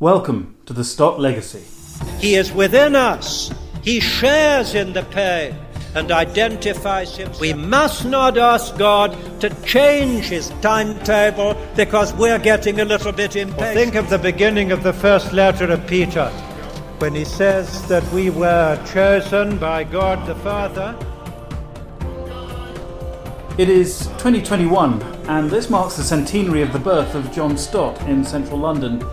Welcome to the Stott Legacy. He is within us. He shares in the pain and identifies himself. We must not ask God to change his timetable because we're getting a little bit impatient. Think of the beginning of the first letter of Peter when he says that we were chosen by God the Father. It is 2021, and this marks the centenary of the birth of John Stott in central London.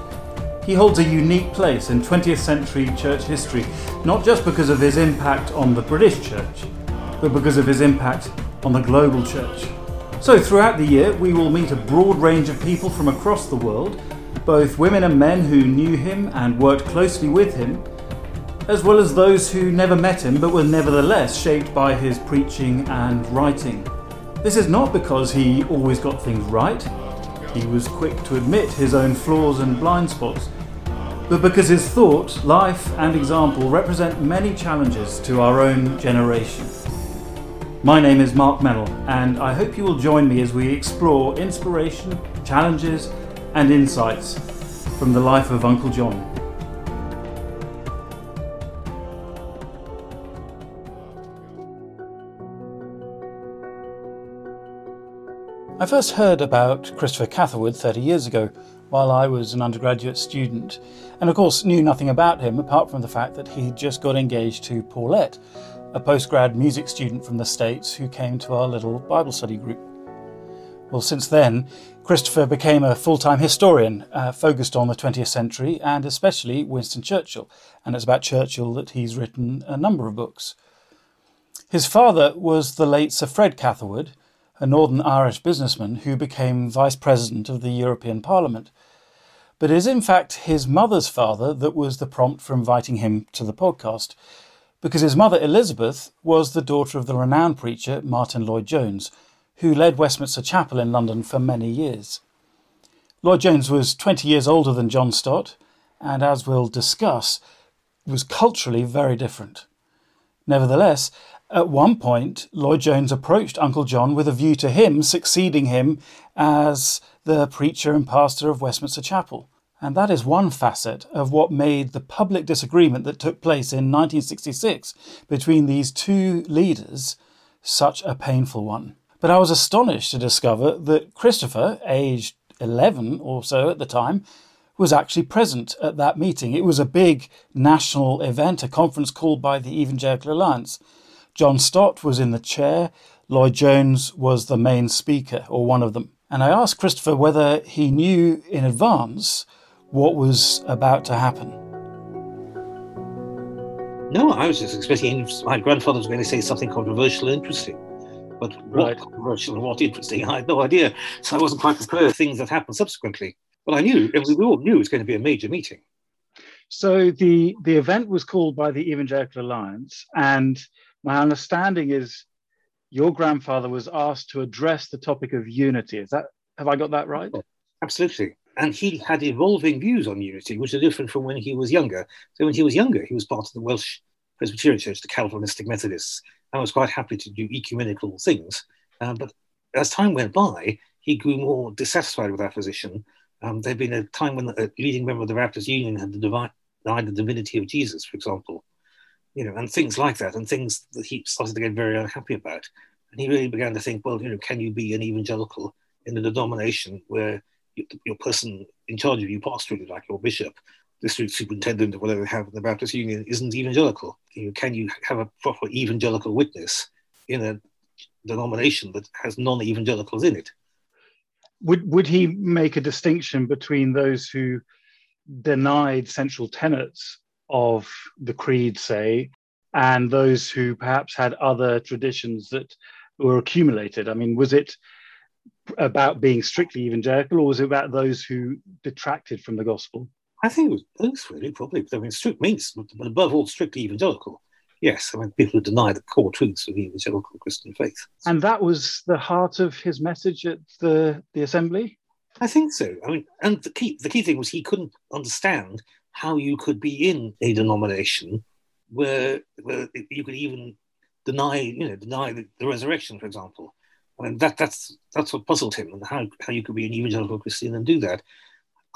He holds a unique place in 20th century church history, not just because of his impact on the British church, but because of his impact on the global church. So, throughout the year, we will meet a broad range of people from across the world, both women and men who knew him and worked closely with him, as well as those who never met him but were nevertheless shaped by his preaching and writing. This is not because he always got things right. He was quick to admit his own flaws and blind spots, but because his thought, life, and example represent many challenges to our own generation. My name is Mark Meynell, and I hope you will join me as we explore inspiration, challenges, and insights from the life of Uncle John. I first heard about Christopher Catherwood 30 years ago while I was an undergraduate student, and of course knew nothing about him apart from the fact that he had just got engaged to Paulette, a postgrad music student from the States who came to our little Bible study group. Well, since then, Christopher became a full time historian uh, focused on the 20th century and especially Winston Churchill, and it's about Churchill that he's written a number of books. His father was the late Sir Fred Catherwood, a Northern Irish businessman who became Vice President of the European Parliament. But it is in fact his mother's father that was the prompt for inviting him to the podcast, because his mother Elizabeth was the daughter of the renowned preacher Martyn Lloyd Jones, who led Westminster Chapel in London for many years. Lloyd Jones was 20 years older than John Stott, and as we'll discuss, was culturally very different. Nevertheless, at one point, Lloyd Jones approached Uncle John with a view to him succeeding him as the preacher and pastor of Westminster Chapel. And that is one facet of what made the public disagreement that took place in 1966 between these two leaders such a painful one. But I was astonished to discover that Christopher, aged 11 or so at the time, was actually present at that meeting. It was a big national event, a conference called by the Evangelical Alliance. John Stott was in the chair, Lloyd Jones was the main speaker, or one of them. And I asked Christopher whether he knew in advance what was about to happen. No, I was just expecting my grandfather was going to say something controversial and interesting. But what controversial and what interesting, I had no idea. So I wasn't quite prepared for things that happened subsequently. But I knew, we all knew it was going to be a major meeting. So the, the event was called by the Evangelical Alliance, and my understanding is your grandfather was asked to address the topic of unity. Is that have I got that right? Oh, absolutely. And he had evolving views on unity, which are different from when he was younger. So when he was younger, he was part of the Welsh Presbyterian Church, the Calvinistic Methodists, and was quite happy to do ecumenical things. Um, but as time went by, he grew more dissatisfied with that position. Um, there'd been a time when a leading member of the Baptist Union had denied the divinity of Jesus, for example you know, and things like that, and things that he started to get very unhappy about. And he really began to think, well, you know, can you be an evangelical in a denomination where you, your person in charge of you, pastorally, like your bishop, district superintendent, or whatever they have in the Baptist Union, isn't evangelical? You know, can you have a proper evangelical witness in a denomination that has non-evangelicals in it? Would would he make a distinction between those who denied central tenets of the creed, say, and those who perhaps had other traditions that were accumulated? I mean, was it about being strictly evangelical, or was it about those who detracted from the gospel? I think it was both, really, probably. I mean, strict means, but above all, strictly evangelical. Yes, I mean, people who deny the core truths of the evangelical Christian faith. And that was the heart of his message at the, the assembly? I think so. I mean, and the key, the key thing was he couldn't understand how you could be in a denomination where, where you could even deny, you know, deny the, the resurrection, for example. I mean, that, that's, that's what puzzled him and how, how you could be an evangelical Christian and do that.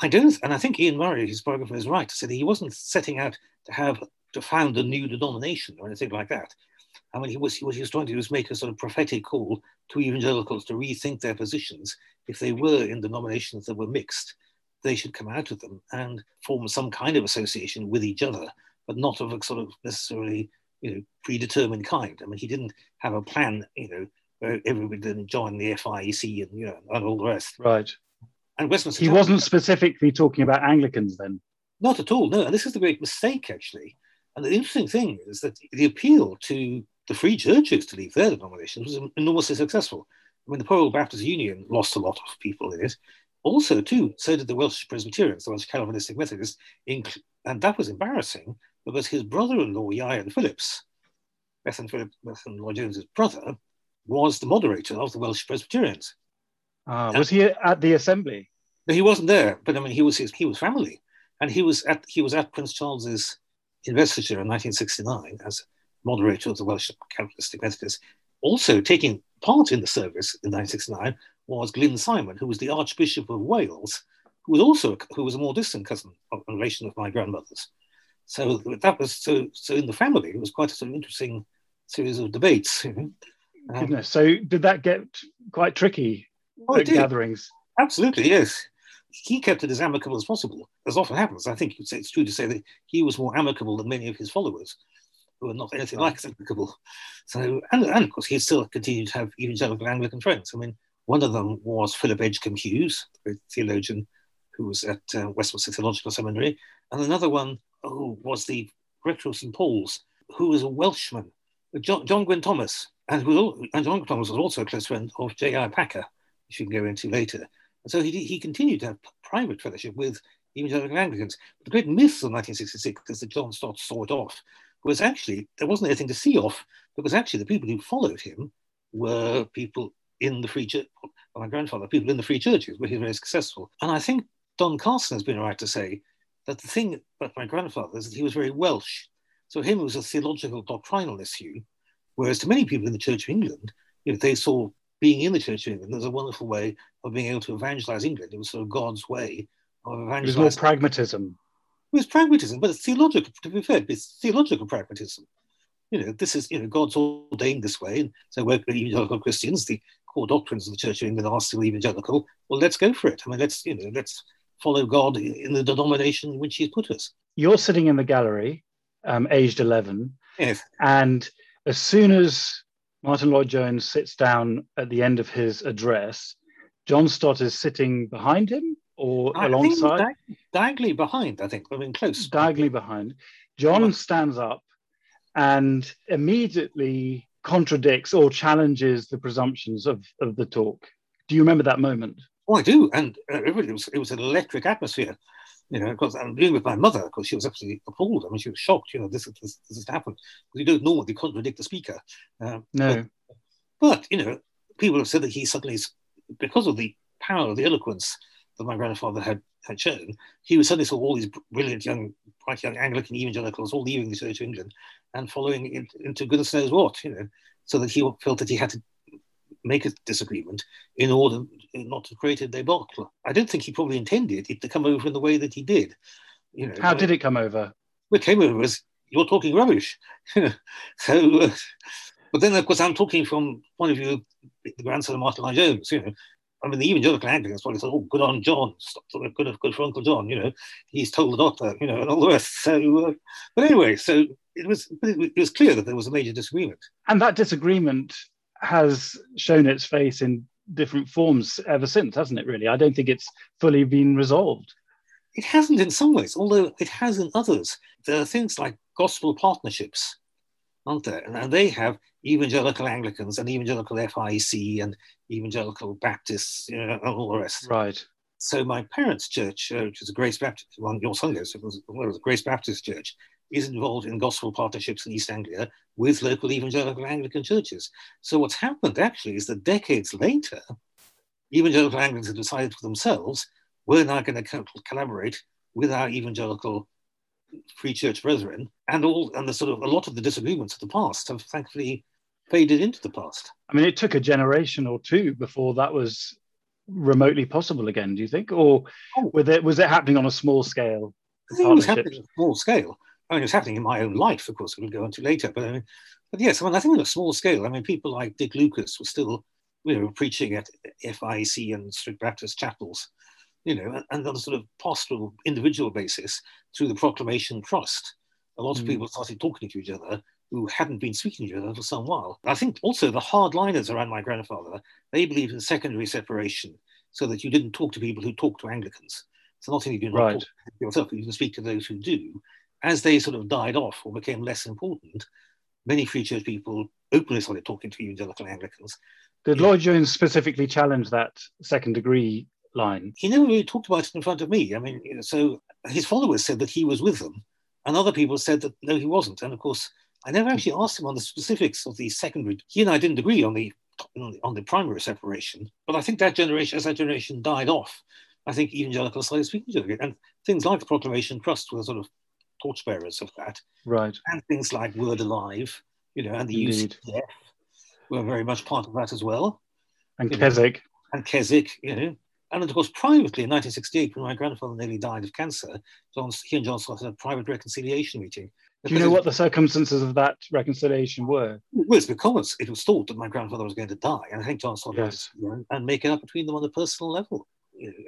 I don't, and I think Iain Murray, his biographer, is right to say that he wasn't setting out to have to found a new denomination or anything like that. I mean, he was, what he was trying to do was make a sort of prophetic call to evangelicals to rethink their positions. If they were in denominations that were mixed, they should come out of them and form some kind of association with each other, but not of a sort of necessarily, you know, predetermined kind. I mean, he didn't have a plan, you know, where everybody didn't join the FIEC and, you know, and all the rest. Right. And Westminster. He wasn't specifically talking about Anglicans then. Not at all. No, and this is the great mistake actually. And the interesting thing is that the appeal to the free churches to leave their denominations was enormously successful. I mean, the Poor old Baptist Union lost a lot of people in it. Also, too, so did the Welsh Presbyterians, the Welsh Calvinistic Methodists, and that was embarrassing because his brother-in-law, Ieuan Phillips, Bethan, Philip, Bethan Lloyd Jones's brother, was the moderator of the Welsh Presbyterians. Ah, was he at the assembly? No, he wasn't there, but I mean, he was his, he was family, and he was at he was at Prince Charles's investiture in 1969 as moderator of the Welsh Calvinistic Methodists. Also taking part in the service in 1969 was Glyn Simon, who was the Archbishop of Wales, who was also who was a more distant cousin, of a relation of my grandmother's. So that was so. So in the family, it was quite a sort of interesting series of debates. You know? um, Goodness. So did that get quite tricky Oh, at gatherings? Absolutely, yes. He kept it as amicable as possible, as often happens. I think it's, it's true to say that he was more amicable than many of his followers, who are not anything like as amicable. So, and, and of course, he still continued to have evangelical Anglican friends. I mean, one of them was Philip Edgcumbe Hughes, a theologian who was at uh, Westminster Theological Seminary, and another one oh, was the rector of St Paul's, who was a Welshman, John, John Gwyn Thomas, and, who, and John Gwyn Thomas was also a close friend of J.I. Packer, which we can go into later. And so he, he continued to have private fellowship with evangelical Anglicans. But the great myth of 1966 is that John Stott saw it off, was actually there wasn't anything to see off, because actually the people who followed him were people in the free church, my grandfather, people in the free churches, where he was very successful. And I think Don Carson has been right to say that the thing about my grandfather is that he was very Welsh. So him it was a theological doctrinal issue, whereas to many people in the Church of England, you know, they saw being in the Church of England as a wonderful way of being able to evangelize England. It was sort of God's way of evangelizing. It was more pragmatism. It was pragmatism, but it's theological. To be fair, it's theological pragmatism. You know, this is you know God's ordained this way, and so we're evangelical Christians. The core doctrines of the Church of England are still evangelical. Well, let's go for it. I mean, let's you know, let's follow God in the denomination in which He's put us. You're sitting in the gallery, um, aged 11, Yes, and as soon as Martyn Lloyd Jones sits down at the end of his address, John Stott is sitting behind him or I alongside, di- diagonally behind. I think I mean close. diagonally behind. John stands up and immediately contradicts or challenges the presumptions of, of the talk. Do you remember that moment? Oh, I do, and uh, it was it was an electric atmosphere. You know, because I'm dealing with my mother, because she was absolutely appalled. I mean, she was shocked. You know, this this, this has happened. Because you don't normally contradict the speaker. Um, No. But, you know, people have said that he suddenly, because of the power of the eloquence that my grandfather had, had shown, he was suddenly saw all these brilliant young, bright young Anglican evangelicals all leaving the Church of England and following it into goodness knows what, you know, so that he felt that he had to make a disagreement in order not to create a debacle. I don't think he probably intended it to come over in the way that he did. You know, How did it come over? what came over was you're talking rubbish. so, uh, but then of course I'm talking from point of view of the grandson of Martyn Lloyd Jones. You know, I mean the evangelical Anglicans probably thought, "Oh, good on John, good, good for Uncle John." You know, he's told the doctor. You know, and all the rest. So, uh, but anyway, so it was it, was clear that there was a major disagreement. And that disagreement has shown its face in different forms ever since, hasn't it, really? I don't think it's fully been resolved. It hasn't in some ways, although it has in others. There are things like gospel partnerships, aren't there? And they have evangelical Anglicans and evangelical FIEC and evangelical Baptists, you know, and all the rest. Right. So my parents' church, uh, which is a Grace Baptist, one your son goes, it was, well, it was a Grace Baptist church, is involved in gospel partnerships in East Anglia with local evangelical Anglican churches. So what's happened actually is that decades later, evangelical Anglicans have decided for themselves, we're now going to co- collaborate with our evangelical free church brethren, and all and the sort of a lot of the disagreements of the past have thankfully faded into the past. I mean, it took a generation or two before that was remotely possible again? Do you think, or oh. it, was it happening on a small scale? I think it was happening on a small scale. I mean, it was happening in my own life, of course. We'll go into later, but I mean, but yes, I mean, I think on a small scale. I mean, people like Dick Lucas were still, you know, preaching at FIEC and strict Baptist chapels, you know, and on a sort of pastoral individual basis through the Proclamation Trust. A lot of mm. people started talking to each other who hadn't been speaking to each other for some while. I think also the hardliners around my grandfather, they believed in secondary separation so that you didn't talk to people who talk to Anglicans. So not only do you not right. talk to yourself, but you can speak to those who do. As they sort of died off or became less important, many Free Church people openly started talking to evangelical Anglicans. Did Lloyd Jones specifically challenge that second degree line? He never really talked about it in front of me. I mean, you know, so his followers said that he was with them, and other people said that no, he wasn't. And of course, I never hmm. actually asked him on the specifics of the secondary. He and I didn't agree on the on the primary separation, but I think that generation, as that generation died off, I think evangelicals started speaking to it, and things like the Proclamation Trust were sort of torchbearers of that, right? And things like Word Alive, you know, and the Indeed. UCF were very much part of that as well. And Keswick. And Keswick, you know, and of course, privately in 1968, when my grandfather nearly died of cancer, John, he and John started a private reconciliation meeting do you know what the circumstances of that reconciliation were? Well, it's because it was thought that my grandfather was going to die, and I think John Stott yes. and make it up between them on a personal level.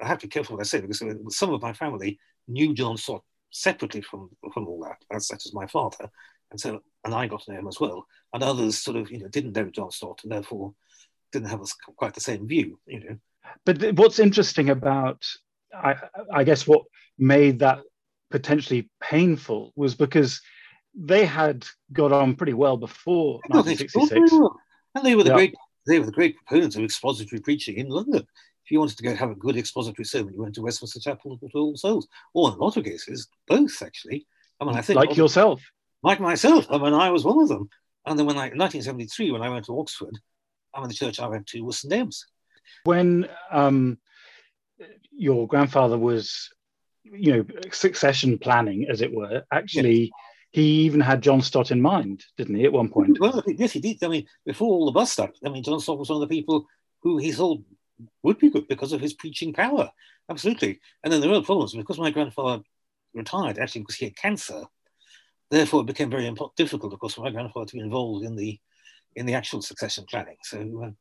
I have to be careful what I say because some of my family knew John Stott separately from from all that, as such as my father, and so and I got to know him as well, and others sort of you know didn't know John Stott and therefore didn't have quite the same view, you know. But what's interesting about, I, I guess, what made that potentially painful was because they had got on pretty well before 1966. And they were the yeah. great they were the great proponents of expository preaching in London. If you wanted to go have a good expository sermon, you went to Westminster Chapel or to All Souls, or in a lot of cases, both actually. I mean, I think like yourself, like myself. I mean, I was one of them. And then when I, in 1973, when I went to Oxford, I mean, the church I went to was St Ebbe's. When um, your grandfather was, you know, succession planning, as it were, actually. Yes he even had John Stott in mind, didn't he, at one point? Well, yes, he did. I mean, before all the bus stuck, I mean, John Stott was one of the people who he thought would be good because of his preaching power. Absolutely. And then there were problems because my grandfather retired actually because he had cancer. Therefore, it became very difficult, of course, for my grandfather to be involved in the in the actual succession planning. So, uh,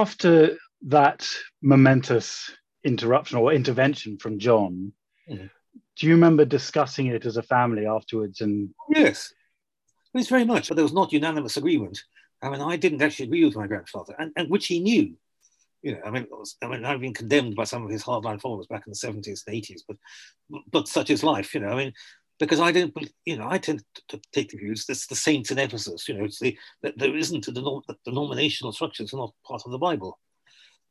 after that momentous interruption or intervention from John, mm-hmm do you remember discussing it as a family afterwards? And yes, it was very much, but there was not unanimous agreement. I mean, I didn't actually agree with my grandfather, and, and which he knew. You know, I mean, was, I mean, I've been condemned by some of his hardline followers back in the seventies and eighties, but but such is life. You know, I mean, because I don't, you know, I tend to take the views that's the saints in Ephesus. You know, it's the that there isn't a denom- denominational structures are not part of the Bible.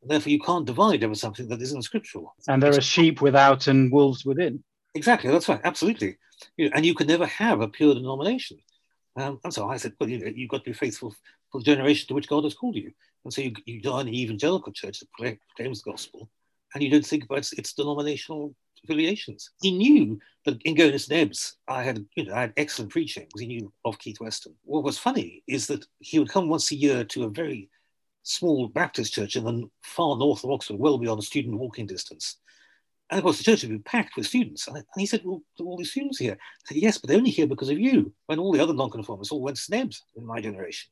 Therefore, you can't divide over something that isn't scriptural. And there are sheep without and wolves within. Exactly, that's right, absolutely. You know, and you can never have a pure denomination. Um, and so I said, well, you know, you've got to be faithful for the generation to which God has called you. And so you, you join an evangelical church that proclaims the gospel, and you don't think about its, its denominational affiliations. He knew that in going to Nebs, I had, you know, I had excellent preaching because he knew of Keith Weston. What was funny is that he would come once a year to a very small Baptist church in the far north of Oxford, well beyond student walking distance. And of course, the church had been packed with students. And he said, Well, all these students here. I said, Yes, but they're only here because of you. When all the other nonconformists all went to St Ebbe's in my generation.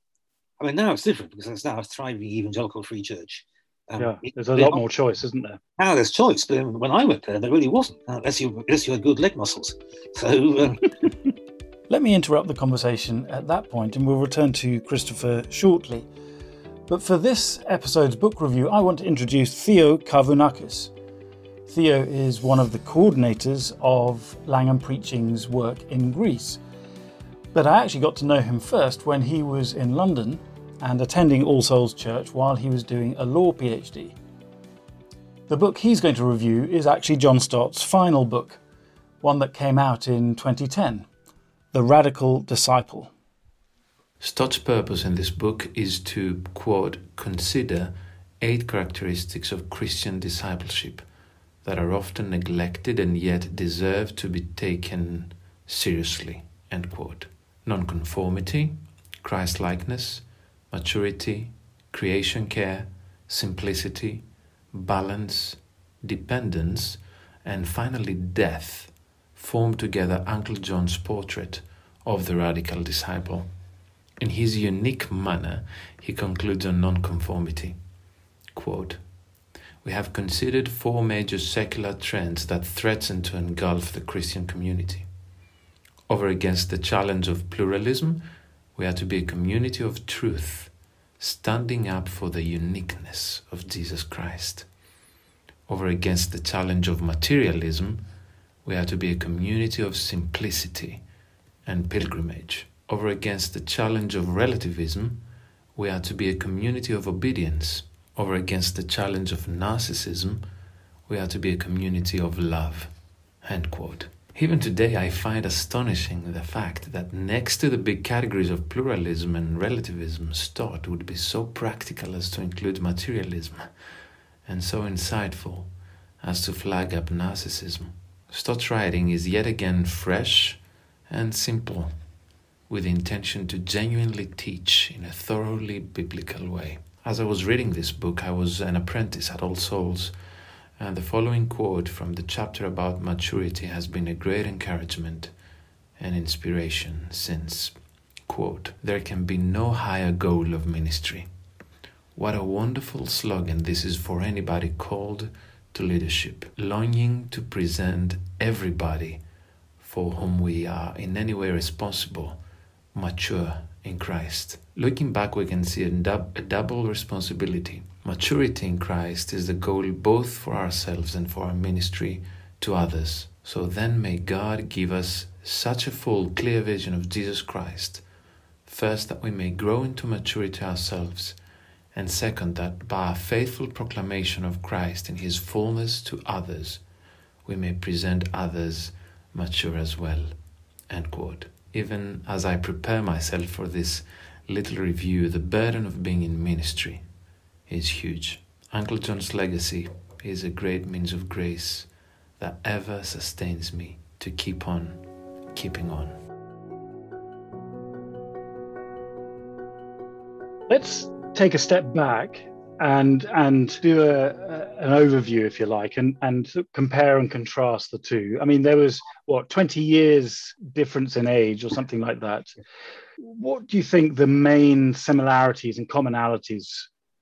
I mean, now it's different because there's now a thriving evangelical free church. Um, yeah, there's a lot more choice, isn't there? Now there's choice, but when I went there, there really wasn't, unless you, unless you had good leg muscles. So. Um, Let me interrupt the conversation at that point and we'll return to Christopher shortly. But for this episode's book review, I want to introduce Theo Kavunakis. Theo is one of the coordinators of Langham Preaching's work in Greece. But I actually got to know him first when he was in London and attending All Souls Church while he was doing a law PhD. The book he's going to review is actually John Stott's final book, one that came out in 2010 The Radical Disciple. Stott's purpose in this book is to, quote, consider eight characteristics of Christian discipleship that are often neglected and yet deserve to be taken seriously. End quote. Nonconformity, Christ likeness, maturity, creation care, simplicity, balance, dependence, and finally death form together Uncle John's portrait of the radical disciple. In his unique manner, he concludes on nonconformity. Quote, we have considered four major secular trends that threaten to engulf the Christian community. Over against the challenge of pluralism, we are to be a community of truth, standing up for the uniqueness of Jesus Christ. Over against the challenge of materialism, we are to be a community of simplicity and pilgrimage. Over against the challenge of relativism, we are to be a community of obedience over against the challenge of narcissism, we are to be a community of love. End quote. Even today, I find astonishing the fact that next to the big categories of pluralism and relativism, Stott would be so practical as to include materialism, and so insightful as to flag up narcissism. Stott's writing is yet again fresh and simple, with the intention to genuinely teach in a thoroughly biblical way. As I was reading this book, I was an apprentice at All Souls, and the following quote from the chapter about maturity has been a great encouragement and inspiration since. Quote, There can be no higher goal of ministry. What a wonderful slogan this is for anybody called to leadership, longing to present everybody for whom we are in any way responsible, mature in Christ. Looking back, we can see a, dub- a double responsibility. Maturity in Christ is the goal both for ourselves and for our ministry to others. So then, may God give us such a full, clear vision of Jesus Christ. First, that we may grow into maturity ourselves, and second, that by our faithful proclamation of Christ in His fullness to others, we may present others mature as well. End quote even as I prepare myself for this little review, the burden of being in ministry is huge. Uncle John's legacy is a great means of grace that ever sustains me to keep on keeping on. Let's take a step back and and do a, a, an overview if you like and and compare and contrast the two i mean there was what 20 years difference in age or something like that what do you think the main similarities and commonalities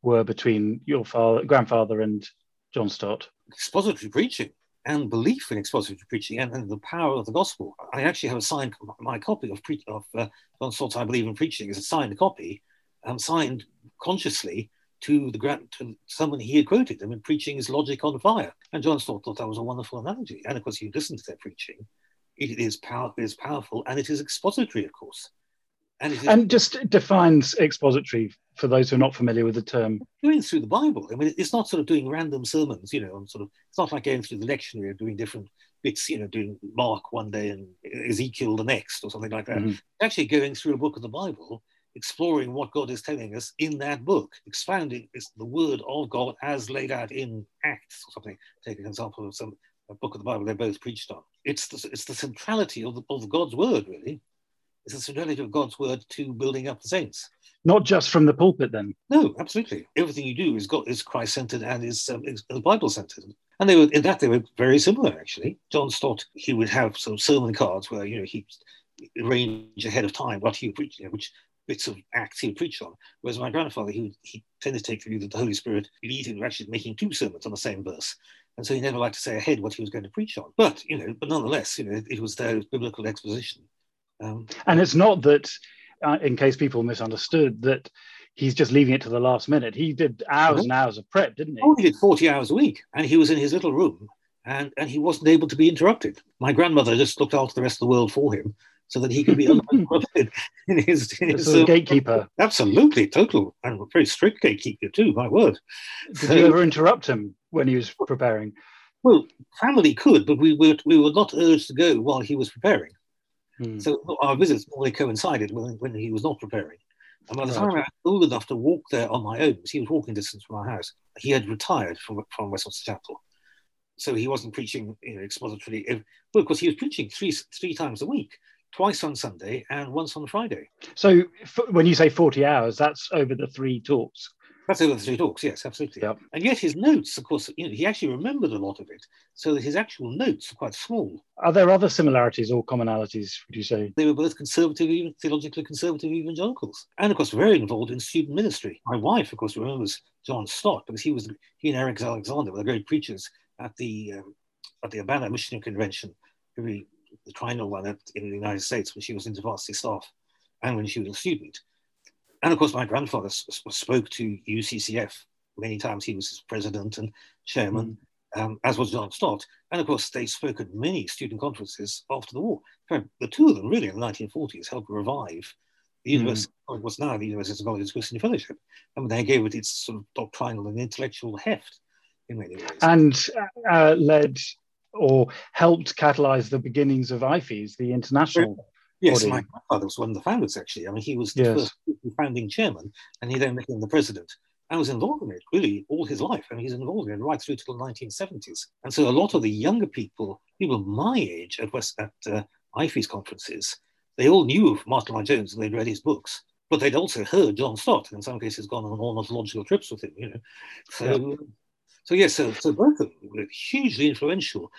were between your father grandfather and john stott expository preaching and belief in expository preaching and, and, the power of the gospel i actually have a signed my copy of, pre- of uh, john stott's i believe in preaching is a signed copy um, signed consciously to the grant to someone he had quoted them in preaching his logic on fire. And John Stott thought that was a wonderful analogy. And of course, you listen to their preaching, it is power it is powerful and it is expository, of course. And, and just defines expository for those who are not familiar with the term. Going through the Bible. I mean, it's not sort of doing random sermons, you know, sort of it's not like going through the lectionary or doing different bits, you know, doing Mark one day and Ezekiel the next or something like that. Mm-hmm. Actually going through a book of the Bible exploring what God is telling us in that book, expounding the word of God as laid out in Acts or something. Take an example of some a book of the Bible they both preached on. It's the, it's the centrality of, the, of God's word, really. It's the centrality of God's word to building up the saints. Not just from the pulpit, then. No, absolutely. Everything you do is God is Christ centered and is, um, is Bible centered. And they were in that they were very similar, actually. John Stott he would have some sermon cards where you know he arrange ahead of time what he would preach, you know, which bits of acts he would preach on. Whereas my grandfather, he, he tended to take the view that the Holy Spirit lead him actually making two sermons on the same verse. And so he never liked to say ahead what he was going to preach on. But, you know, but nonetheless, you know, it, it was there, biblical exposition. Um, and it's not that, uh, in case people misunderstood, that he's just leaving it to the last minute. He did hours and hours of prep, didn't he? Oh, he did 40 hours a week. And he was in his little room and, and he wasn't able to be interrupted. My grandmother just looked after the rest of the world for him so that he could be uninterrupted in his, in his uh, gatekeeper. Absolutely, total, and a very strict gatekeeper too. My word. Did so, you ever interrupt him when he was preparing? Well, family could, but we were we were not urged to go while he was preparing. Hmm. So our visits normally coincided when, when he was not preparing. And by the right. time I was old enough to walk there on my own, because he was walking distance from our house, he had retired from, from Westminster Chapel. So he wasn't preaching you know, expositorily. Well, of course, he was preaching three, three times a week twice on Sunday and once on Friday. So when you say 40 hours, that's over the three talks. That's over the three talks, yes, absolutely. Yep. And yet his notes, of course, you know, he actually remembered a lot of it, so that his actual notes are quite small. Are there other similarities or commonalities, would you say? They were both conservative, even theologically conservative evangelicals, and of course very involved in student ministry. My wife, of course, remembers John Stott because he was he and Eric Alexander were the great preachers at the um, at the Urbana Missionary Convention, every the triennial one in the United States when she was InterVarsity staff and when she was a student. And of course, my grandfather spoke to UCCF many times. He was president and chairman, mm. um, as was John Stott. And of course, they spoke at many student conferences after the war. The two of them, really, in the 1940s, helped revive the university, mm. what's now the University of College Christian Fellowship. I mean, they gave it its sort of doctrinal and intellectual heft in many ways. And uh, led or helped catalyze the beginnings of IFES, the international Yes, body. my grandfather was one of the founders, actually. I mean, he was the yes. first founding chairman, and he then became the president. I was involved in it really all his life. I mean, he's involved in it right through to the 1970s. And so a lot of the younger people, people my age at West at uh, IFES conferences, they all knew of Martyn Lloyd-Jones and they'd read his books, but they'd also heard John Stott, and in some cases gone on ornithological trips with him, you know. So yeah. So yes, so, so both of them were hugely influential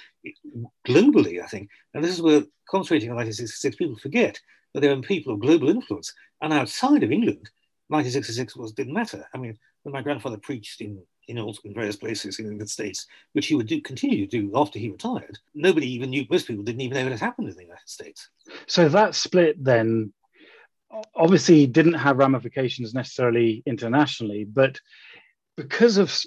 globally, I think. And this is where concentrating on 1966, people forget that there were people of global influence. And outside of England, 1966 was didn't matter. I mean, when my grandfather preached in in, in various places in the United States, which he would do, continue to do after he retired, nobody even knew. Most people didn't even know what had happened in the United States. So that split then obviously didn't have ramifications necessarily internationally, but because of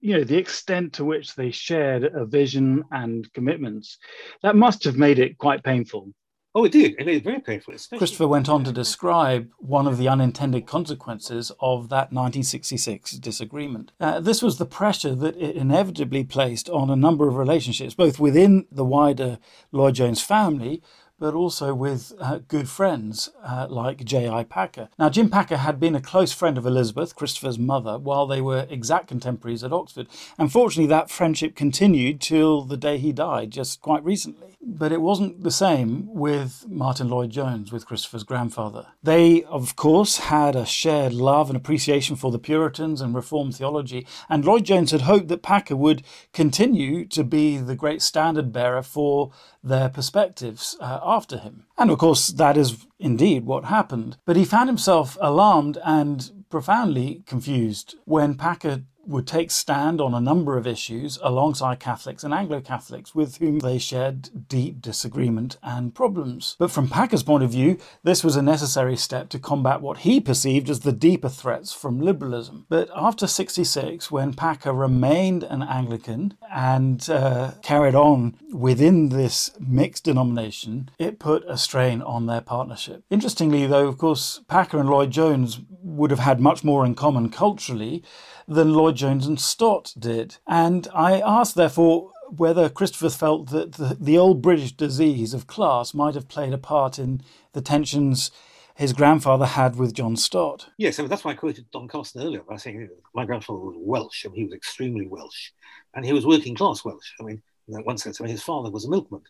you know the extent to which they shared a vision and commitments that must have made it quite painful. Oh it did. It made it very painful christopher went on to describe one of the unintended consequences of that 1966 disagreement. Uh, this was the pressure that it inevitably placed on a number of relationships both within the wider lloyd jones family but also with uh, good friends uh, like J.I. Packer. Now, Jim Packer had been a close friend of Elizabeth, Christopher's mother, while they were exact contemporaries at Oxford. Unfortunately, that friendship continued till the day he died, just quite recently. But it wasn't the same with Martyn Lloyd-Jones, with Christopher's grandfather. They, of course, had a shared love and appreciation for the Puritans and Reformed theology, and Lloyd-Jones had hoped that Packer would continue to be the great standard bearer for their perspectives uh, after him. And of course, that is indeed what happened. But he found himself alarmed and profoundly confused when Packer would take stand on a number of issues alongside Catholics and Anglo Catholics with whom they shared deep disagreement and problems. But from Packer's point of view, this was a necessary step to combat what he perceived as the deeper threats from liberalism. But after 66, when Packer remained an Anglican and uh, carried on within this mixed denomination, it put a strain on their partnership. Interestingly, though, of course, Packer and Lloyd Jones would have had much more in common culturally than Lloyd-Jones and Stott did. And I asked, therefore, whether Christopher felt that the, the old British disease of class might have played a part in the tensions his grandfather had with John Stott. Yes, I mean, that's why I quoted Don Carson earlier by saying my grandfather was Welsh, and he was extremely Welsh, and he was working class Welsh. I mean, in one sense, I mean, his father was a milkman.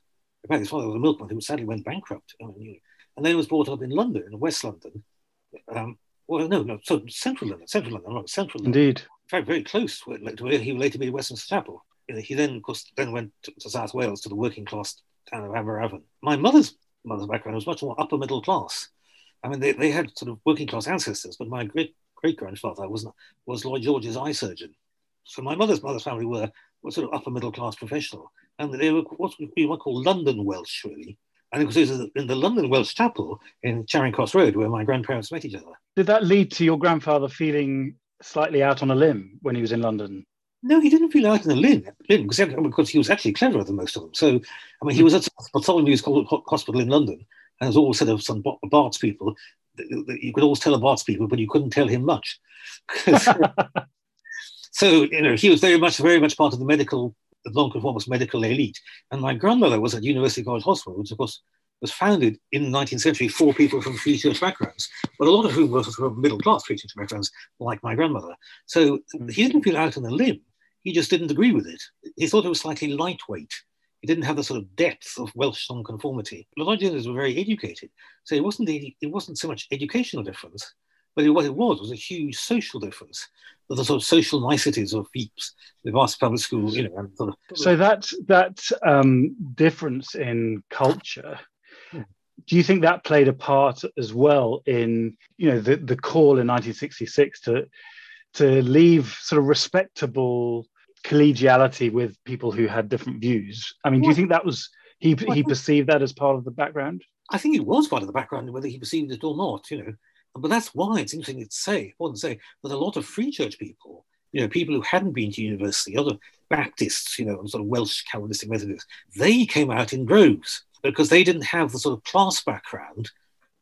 In fact, his father was a milkman who sadly went bankrupt. I mean, and then was brought up in London, in West London, um, well, no, no, so central London, central London, right, central London. Indeed. Very, very close to where he later made Westminster Chapel. He then, of course, then went to, South Wales to the working class town of Aberavon. My mother's mother's background was much more upper middle class. I mean, they, they had sort of working class ancestors, but my great great grandfather was was Lloyd George's eye surgeon. So my mother's mother's family were, were sort of upper middle class professional, and they were what we might call London Welsh, really. And it was in the London Welsh Chapel in Charing Cross Road where my grandparents met each other. Did that lead to your grandfather feeling slightly out on a limb when he was in London? No, he didn't feel out on a limb, limb because, he was actually cleverer than most of them. So, I mean, he was at Bartholomew Hospital in London, and there was all sort of some Barts people. You could always tell a Barts people, but you couldn't tell him much. so, you know, he was very much, very much part of the medical the nonconformist medical elite. And my grandmother was at University College Hospital, which of course was founded in the 19th century for people from free church backgrounds, but a lot of whom were from middle class free church backgrounds, like my grandmother. So mm. he didn't feel out on a limb. He just didn't agree with it. He thought it was slightly lightweight. He didn't have the sort of depth of Welsh nonconformity. The Lloyd-Joneses were very educated, so it wasn't it wasn't so much educational difference, but what it was was a huge social difference. The sort of social niceties of Veeps, the vast public school, you know. Sort of, so that that um, difference in culture, do you think that played a part as well in you know the the call in 1966 to to leave sort of respectable collegiality with people who had different views? I mean, do you think that was he he perceived that as part of the background? I think it was part of the background, whether he perceived it or not, you know. But that's why it's interesting to say, I want to say, that a lot of free church people, you know, people who hadn't been to university, other Baptists, you know, sort of Welsh Calvinistic Methodists, they came out in droves because they didn't have the sort of class background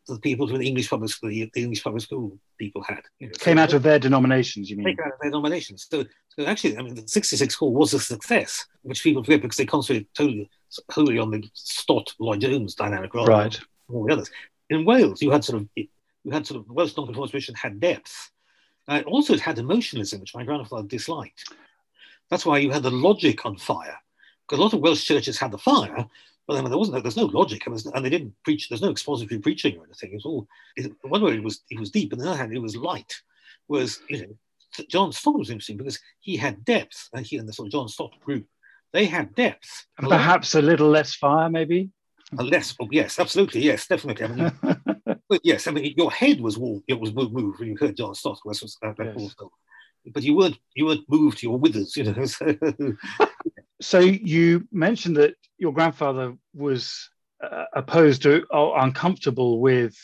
that the people from the English public school, the English public school people had. You know, came so out of their denominations, you mean? Came out of their denominations. So, so actually, I mean, the 66 call was a success, which people forget because they concentrated totally, wholly on the Stott Lloyd Jones dynamic rather right. than all the others. In Wales, you had sort of you had sort of Welsh nonconformist tradition had depth. Uh, also, it had emotionalism, which my grandfather disliked. That's why you had the logic on fire, because a lot of Welsh churches had the fire, but I mean, there wasn't there's no logic, and they didn't preach. There's no expository preaching or anything. It was all it, one way it was it was deep, and the other hand it was light. Whereas you know, John Stott was interesting because he had depth, and he and the sort of John Stott group they had depth, and perhaps a little less fire, maybe. A less, oh, yes, absolutely, yes, definitely. I mean, but yes, I mean your head was moved. It was moved when you heard John Stott. Was, uh, yes. But you weren't you weren't moved to your withers, you know. so you mentioned that your grandfather was uh, opposed to or uncomfortable with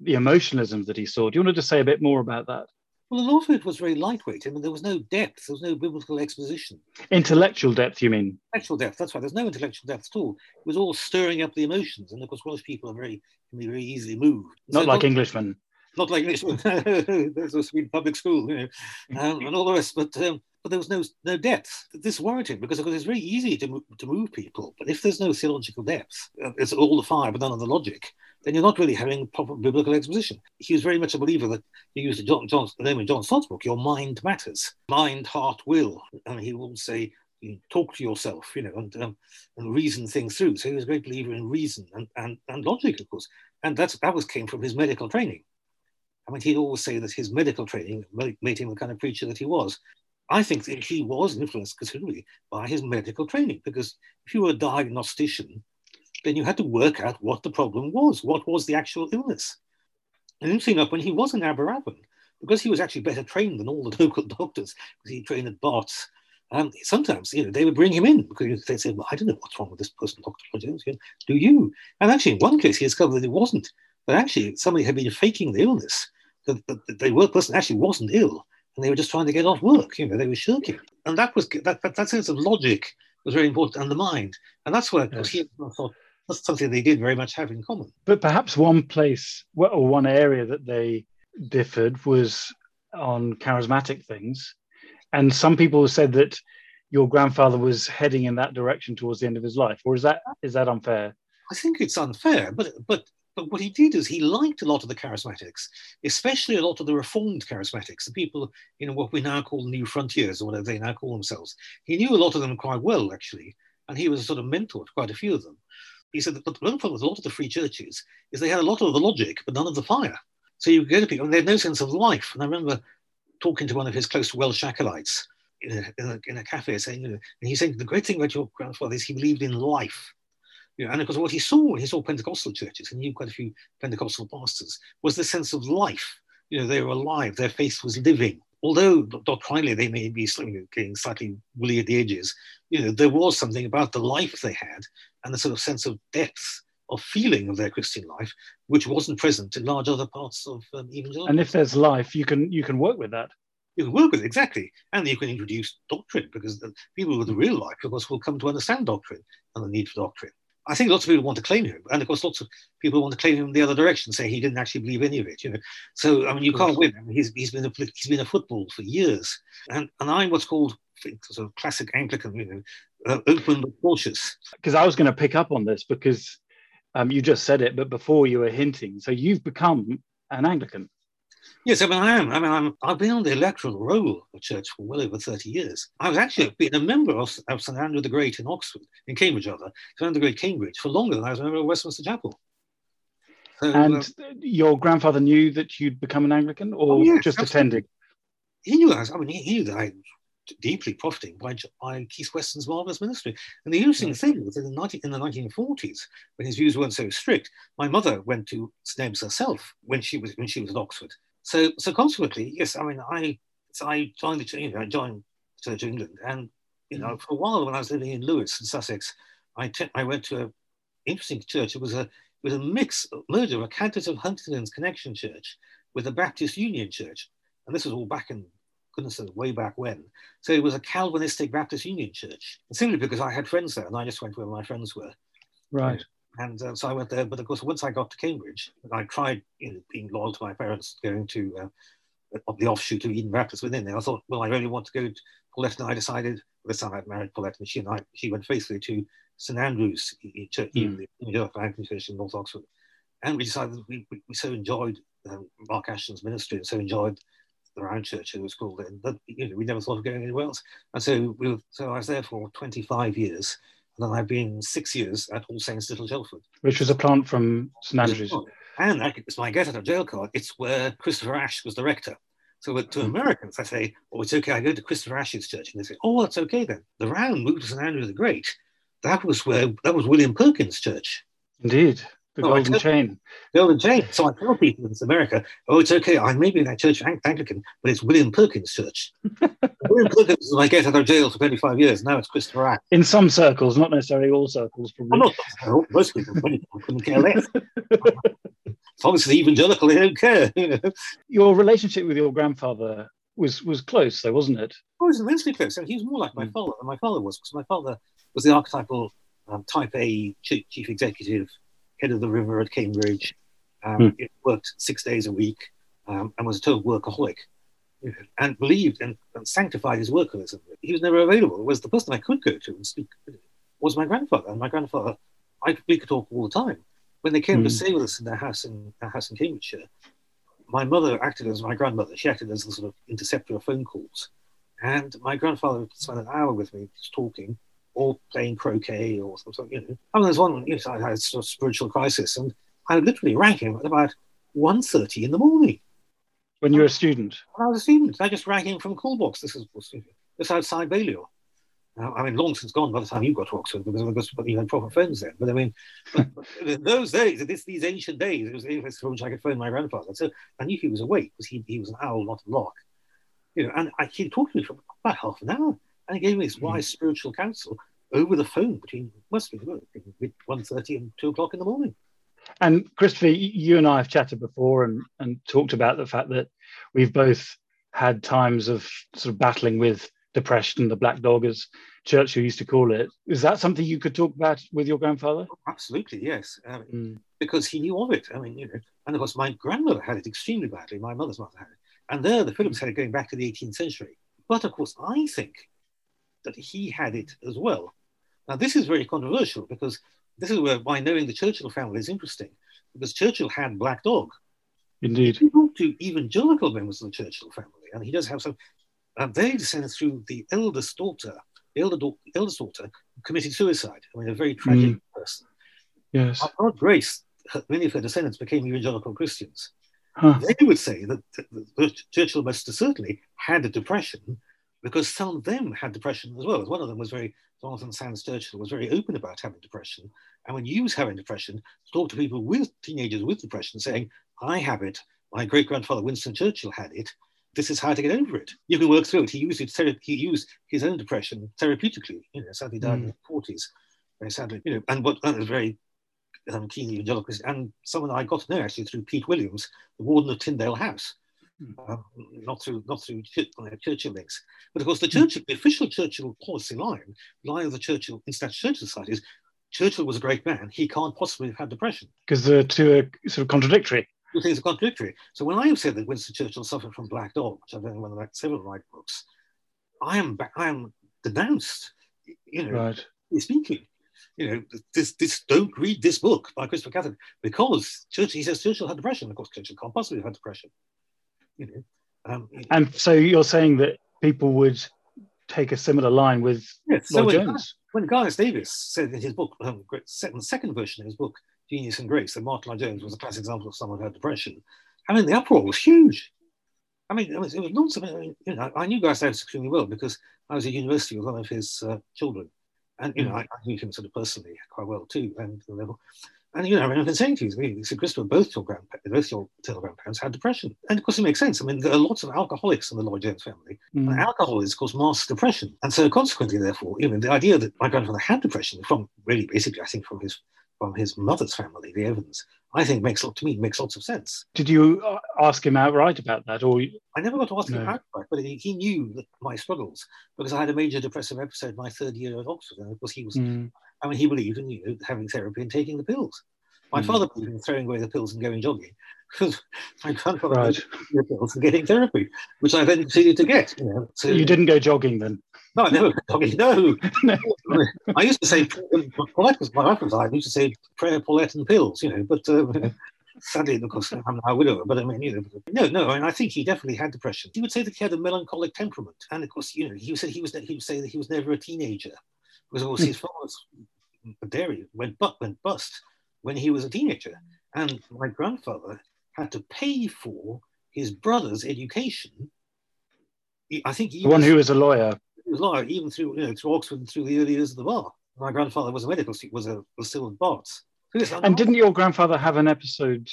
the emotionalism that he saw. Do you want to just say a bit more about that? Well, a lot of it was very lightweight. I mean, there was no depth. There was no biblical exposition. Intellectual depth, you mean? Intellectual depth. That's right. There's no intellectual depth at all. It was all stirring up the emotions, and of course, Welsh people are very can be very easily moved. Not so like not, Englishmen. Not like Englishmen. There's a sweet public school, you know, um, and all the rest. But um, but there was no no depth. This worried him because, because it's very easy to move, to move people, but if there's no theological depth, it's all the fire but none of the logic then you're not really having proper biblical exposition. He was very much a believer that he used John, John, the name in John Stott's book, your mind matters, mind, heart, will. And he will say, talk to yourself, you know, and, um, and reason things through. So he was a great believer in reason and, and, and logic, of course. And that's, that was came from his medical training. I mean, he'd always say that his medical training made him the kind of preacher that he was. I think that he was influenced considerably by his medical training, because if you were a diagnostician, then you had to work out what the problem was. What was the actual illness? And interesting enough, when he was in Aberavon, because he was actually better trained than all the local doctors, because he trained at Barts, um, sometimes you know they would bring him in because they said, "Well, I don't know what's wrong with this person, Doctor Rogers. Do you?" And actually, in one case, he discovered that it wasn't. But actually, somebody had been faking the illness. That the, the person actually wasn't ill, and they were just trying to get off work. You know, they were shirking, and that was that, that, that sense of logic was very important, and the mind, and that's where yes. he thought that's something they did very much have in common. But perhaps one place or one area that they differed was on charismatic things. And some people said that your grandfather was heading in that direction towards the end of his life. Or is that is that unfair? I think it's unfair, but but but what he did is he liked a lot of the charismatics, especially a lot of the reformed charismatics, the people know what we now call new frontiers or whatever they now call themselves. He knew a lot of them quite well, actually, and he was a sort of mentor to quite a few of them he said that the problem with a lot of the free churches is they had a lot of the logic, but none of the fire. So you go to people and they had no sense of life. And I remember talking to one of his close Welsh acolytes in a, in a, in a cafe saying, and he's saying the great thing about your grandfather is he believed in life. You know, and of course, what he saw, he saw Pentecostal churches, and he knew quite a few Pentecostal pastors, was the sense of life. You know, they were alive, their faith was living. Although doctrinally they may be getting slightly woolly at the edges, you know, there was something about the life they had and the sort of sense of depth of feeling of their Christian life, which wasn't present in large other parts of um, evangelical. And if there's life, you can you can work with that. You can work with it, exactly, and you can introduce doctrine because the people with the real life, of course, will come to understand doctrine and the need for doctrine. I think lots of people want to claim him, and of course, lots of people want to claim him the other direction, say he didn't actually believe any of it. You know, so I mean, you can't win. I mean, he's, he's been a he's been a football for years, and and I'm what's called sort of classic Anglican, you know, uh, open but cautious. Because I was going to pick up on this because um, you just said it, but before you were hinting. So you've become an Anglican. Yes, I mean, I am. I mean, I'm, I've been on the electoral roll of the church for well over 30 years. I was actually been a member of, of St Andrew the Great in Oxford, in Cambridge, rather, St Andrew the Great, Cambridge, for longer than I was a member of Westminster Chapel. So, and uh, your grandfather knew that you'd become an Anglican or oh, yes, just absolutely. attending? he knew I was, I mean, he, knew that I was deeply profiting by, by Keith Weston's marvelous ministry. And the interesting thing was in the, 19, in the 1940s, when his views weren't so strict, my mother went to St. Ebbe's herself when she was when she was at Oxford. So so consequently, yes, I mean, I so I joined the you know, I joined Church of England, and you know, mm. for a while when I was living in Lewes in Sussex, I I went to a interesting church. It was a it was a mix, a merger of a Countess of Huntingdon's Connexion Church with a Baptist Union Church, and this was all back in goodness way back when. So it was a Calvinistic Baptist Union church, and simply because I had friends there, and I just went where my friends were. Right. And uh, so I went there, but of course, once I got to Cambridge, I tried you know, being loyal to my parents, going to uh, the offshoot of Eden Baptist within there. I thought, well, I really want to go to Paulette, and I decided. This time I'd married Paulette, and she and I, she went faithfully to St Andrew's Church, mm. the Anglican Church in North Oxford, and we decided we, we, we so enjoyed um, Mark Ashton's ministry and so enjoyed the round church it was called. But you know, we never thought of going anywhere else. And so we were, so I was there for 25 years. And then I've been six years at All Saints Little Shelford. Which was a plant from St Andrews. And it's my get out of jail card. It's where Christopher Ash was the rector. So to hmm. Americans, I say, oh, it's okay. I go to Christopher Ash's church. And they say, oh, that's okay then. The round moved to St Andrew the Great. That was where, that was William Perkins' church. Indeed. The oh, golden chain. Golden chain. So I tell people in America, oh, it's okay. I may be in that church Anglican, but it's William Perkins' church. William Perkins was my get out of jail for 25 years. Now it's Christopher Ash. In some circles, not necessarily all circles. Probably. Well, not, most people couldn't care less. as long as it's evangelical, they don't care. Your relationship with your grandfather was was close, though, wasn't it? Oh, it was immensely close. He was more like my mm. father than my father was, because my father was the archetypal um, type A chief executive head of the river at Cambridge. Um, mm. Worked six days a week um, and was a total workaholic and believed and, and, sanctified his workaholism. He was never available. It was the person I could go to and speak was my grandfather. And my grandfather, I, we could talk all the time. When they came mm. to hmm. stay with us in their house in their house in Cambridgeshire, my mother acted as my grandmother. She acted as the sort of interceptor of phone calls. And my grandfather spent an hour with me just talking or playing croquet or something, you know. I mean, there's one, you know, I had a sort of spiritual crisis and I literally rang him at about 1.30 in the morning. When you were a student? When I was a student. I just rang him from Coolbox. This is this outside Balliol. I mean, long since gone by the time you got to Oxford because, because you had proper friends then. But I mean, but, in those days, this, these ancient days, it was the only from which I could phone my grandfather. So I knew he was awake because he, he was an owl, not a lark. You know, and I, he talked to me for about half an hour and he gave me this wise spiritual counsel over the phone between must be one thirty and two o'clock in the morning. And Christopher, you and I have chatted before and, and talked about the fact that we've both had times of sort of battling with depression, the black dog, as Churchill used to call it. Is that something you could talk about with your grandfather? Oh, absolutely, yes. Um, mm. Because he knew of it. I mean, you know, and of course, my grandmother had it extremely badly. My mother's mother had it. And there, the Phillips had it going back to the 18th century. But of course, I think that he had it as well. Now, this is very controversial because this is where why knowing the Churchill family is interesting, because Churchill had Black Dog. Indeed. He talked to evangelical members of the Churchill family, and he does have some. Uh, they descended through the eldest daughter, the elder da- eldest daughter, committed suicide. I mean, a very tragic mm. person. Yes. Our Grace, many of her descendants became evangelical Christians. Huh. They would say that, that Churchill most certainly had a depression because some of them had depression as well. One of them was very, Jonathan Sandys Churchill was very open about having depression. And when you was having depression, talk to people with teenagers with depression saying, I have it. My great grandfather Winston Churchill had it. This is how to get over it. You can work through it. He used it. He used his own depression therapeutically. You know, sadly died mm. in the forties. Very sadly, you know, and what that was very um, keen evangelical, and someone I got to know actually through Pete Williams, the warden of Tyndale House, uh, not through not through Churchill links. But of course, the Churchill, the official Churchill policy line, line of the Churchill International Churchill Society is Churchill was a great man. He can't possibly have had depression. Because the two are sort of contradictory. The things are contradictory. So when I have said that Winston Churchill suffered from black dog, which I've done in one of my several of my books, I am I am denounced. You know, right. speaking. You know, this this don't read this book by Christopher Catherwood because Churchill he says Churchill had depression. Of course, Churchill can't possibly have had depression you know. Um, and so you're saying that people would take a similar line with yes, Lloyd so when, Jones. When Gaius Davies said in his book, um, second, second version of his book, Genius and Grace, that Martyn Lloyd Jones was a classic example of someone who had depression. I mean, the uproar was huge. I mean, it was, it was nonsense. I mean, you know, I knew Gaius Davies extremely well because I was at university with one of his uh, children, and you know, I, I, knew him sort of personally quite well too, and the level. And you know, I mean, I've been saying to you, really, so Christopher, both your grandparents, both your maternal grandparents had depression, and of course it makes sense. I mean, there are lots of alcoholics in the Lloyd Jones family, mm. and alcohol is, of course, masks depression, and so consequently, therefore, even the idea that my grandfather had depression from really, basically, I think, from his from his mother's family, the Evans, I think makes to me makes lots of sense. Did you uh, ask him outright about that, or I never got to ask no. him outright, but he, he knew my struggles because I had a major depressive episode my third year at Oxford, and of course he was. Mm. I mean, he believed in you know, having therapy and taking the pills. My mm. father believed in throwing away the pills and going jogging. Because my grandfather right. the pills and getting therapy, which I then proceeded to get. You, know, so, you didn't go jogging then? No, I never jogging. No. no. I used to say, Paulette was my wife was I used to say prayer, Paulette, and pills. You know, but uh, sadly, of course, I'm now a widower. But I mean, you know, no, no. I mean, I think he definitely had depression. He would say that he had a melancholic temperament, and of course, you know, he said he was he would say that he was never a teenager because of course his father's dairy went but went bust when he was a teenager. And my grandfather had to pay for his brother's education. I think the one who was a lawyer. Was a lawyer, even through you know through Oxford and through the early years of the bar. My grandfather was a medical student, was a was still in Barts. So and didn't your grandfather have an episode?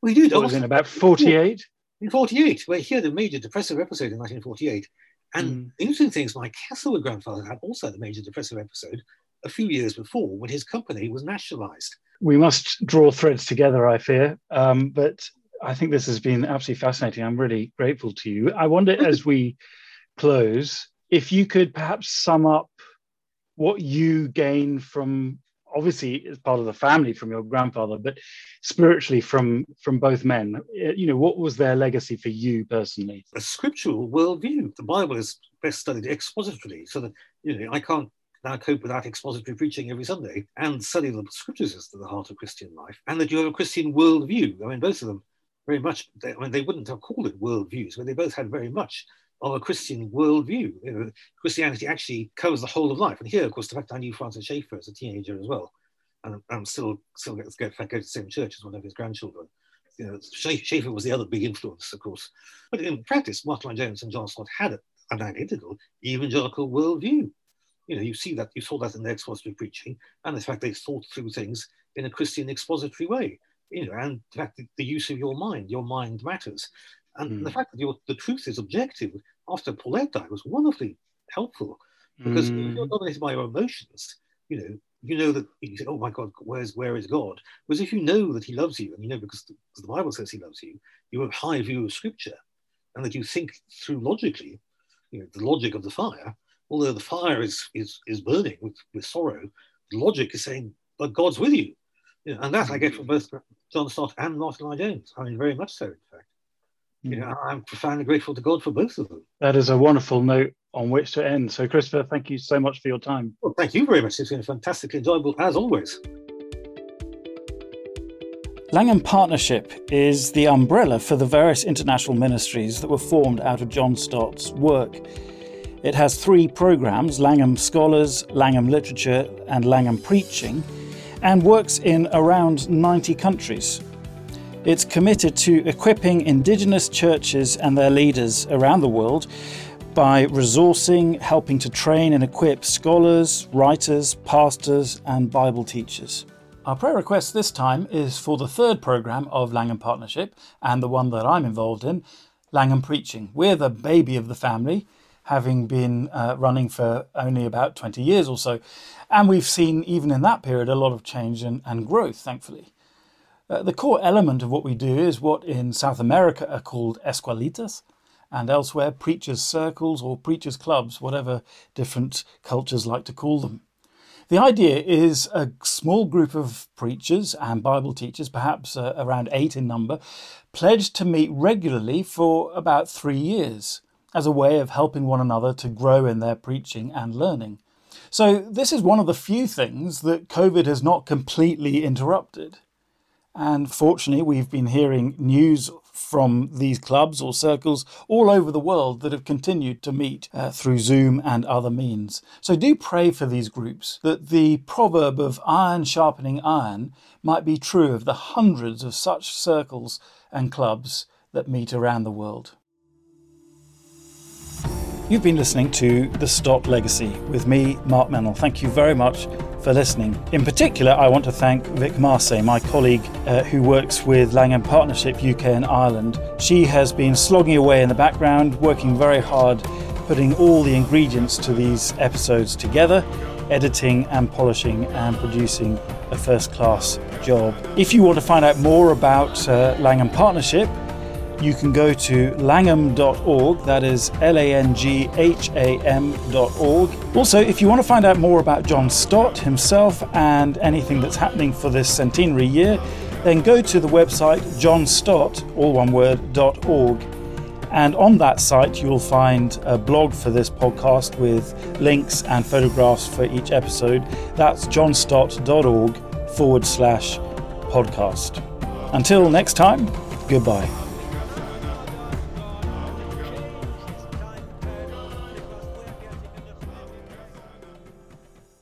Well, he did. What was in about forty eight. In forty eight, where he had a major depressive episode in nineteen forty eight. And mm. interesting things, my Catherwood grandfather had also had a major depressive episode a few years before when his company was nationalized we must draw threads together, I fear. Um, but I think this has been absolutely fascinating. I'm really grateful to you. I wonder, as we close, if you could perhaps sum up what you gain from obviously as part of the family from your grandfather but spiritually from from both men you know what was their legacy for you personally a scriptural worldview the bible is best studied expositorily so that you know i can't now cope with that expository preaching every Sunday and study the scriptures as to the heart of Christian life, and that you have a Christian worldview. I mean, both of them very much, they, I mean, they wouldn't have called it worldviews, but they both had very much of a Christian worldview. You know, Christianity actually covers the whole of life. And here, of course, the fact I knew Francis Schaeffer as a teenager as well, and I'm still still get, get, go to the same church as one of his grandchildren. You know, Schaeffer was the other big influence, of course. But in practice, Martyn Lloyd-Jones and John Stott had an identical evangelical worldview you know, you see that, you saw that in the expository preaching, and the fact they thought through things in a Christian expository way, you know, and the fact that the use of your mind, your mind matters. And mm. the fact that your, the truth is objective after Paulette died was wonderfully helpful because mm. if you're dominated by your emotions, you know, you know that you say, "Oh my God, where's where is God?" Whereas if you know that He loves you, and you know because the, because the Bible says He loves you, you have a high view of Scripture, and that you think through logically, you know, the logic of the fire, although the fire is is, is burning with, with sorrow, logic is saying, but God's with you. you know, and that I get from both John Stott and Martyn Lloyd-Jones. I mean, very much so, in fact. You know, hmm. I'm profoundly grateful to God for both of them. That is a wonderful note on which to end. So, Christopher, thank you so much for your time. Well, thank you very much. It's been fantastically enjoyable, as always. Langham Partnership is the umbrella for the various international ministries that were formed out of John Stott's work. It has three programs Langham Scholars, Langham Literature, and Langham Preaching, and works in around 90 countries. It's committed to equipping Indigenous churches and their leaders around the world by resourcing, helping to train and equip scholars, writers, pastors, and Bible teachers. Our prayer request this time is for the third program of Langham Partnership and the one that I'm involved in, Langham Preaching. We're the baby of the family having been uh, running for only about 20 years or so. And we've seen, even in that period, a lot of change and, and growth, thankfully. Uh, the core element of what we do is what in South America are called escuelitas, and elsewhere preachers' circles or preachers' clubs, whatever different cultures like to call them. The idea is a small group of preachers and Bible teachers, perhaps uh, around eight in number, pledged to meet regularly for about three years as a way of helping one another to grow in their preaching and learning. So, this is one of the few things that COVID has not completely interrupted. And fortunately, we've been hearing news from these clubs or circles all over the world that have continued to meet uh, through Zoom and other means. So do pray for these groups that the proverb of iron sharpening iron might be true of the hundreds of such circles and clubs that meet around the world. You've been listening to The Stott Legacy with me, Mark Meynell. Thank you very much for listening. In particular, I want to thank Vic Marsay, my colleague uh, who works with Langham Partnership UK and Ireland. She has been slogging away in the background, working very hard, putting all the ingredients to these episodes together, editing and polishing and producing a first class job. If you want to find out more about uh, Langham Partnership, you can go to langham.org, that is L A N G H A M.org. Also, if you want to find out more about John Stott himself and anything that's happening for this centenary year, then go to the website johnstott, all one word, .org. And on that site, you'll find a blog for this podcast with links and photographs for each episode. That's johnstott.org forward slash podcast. Until next time, goodbye.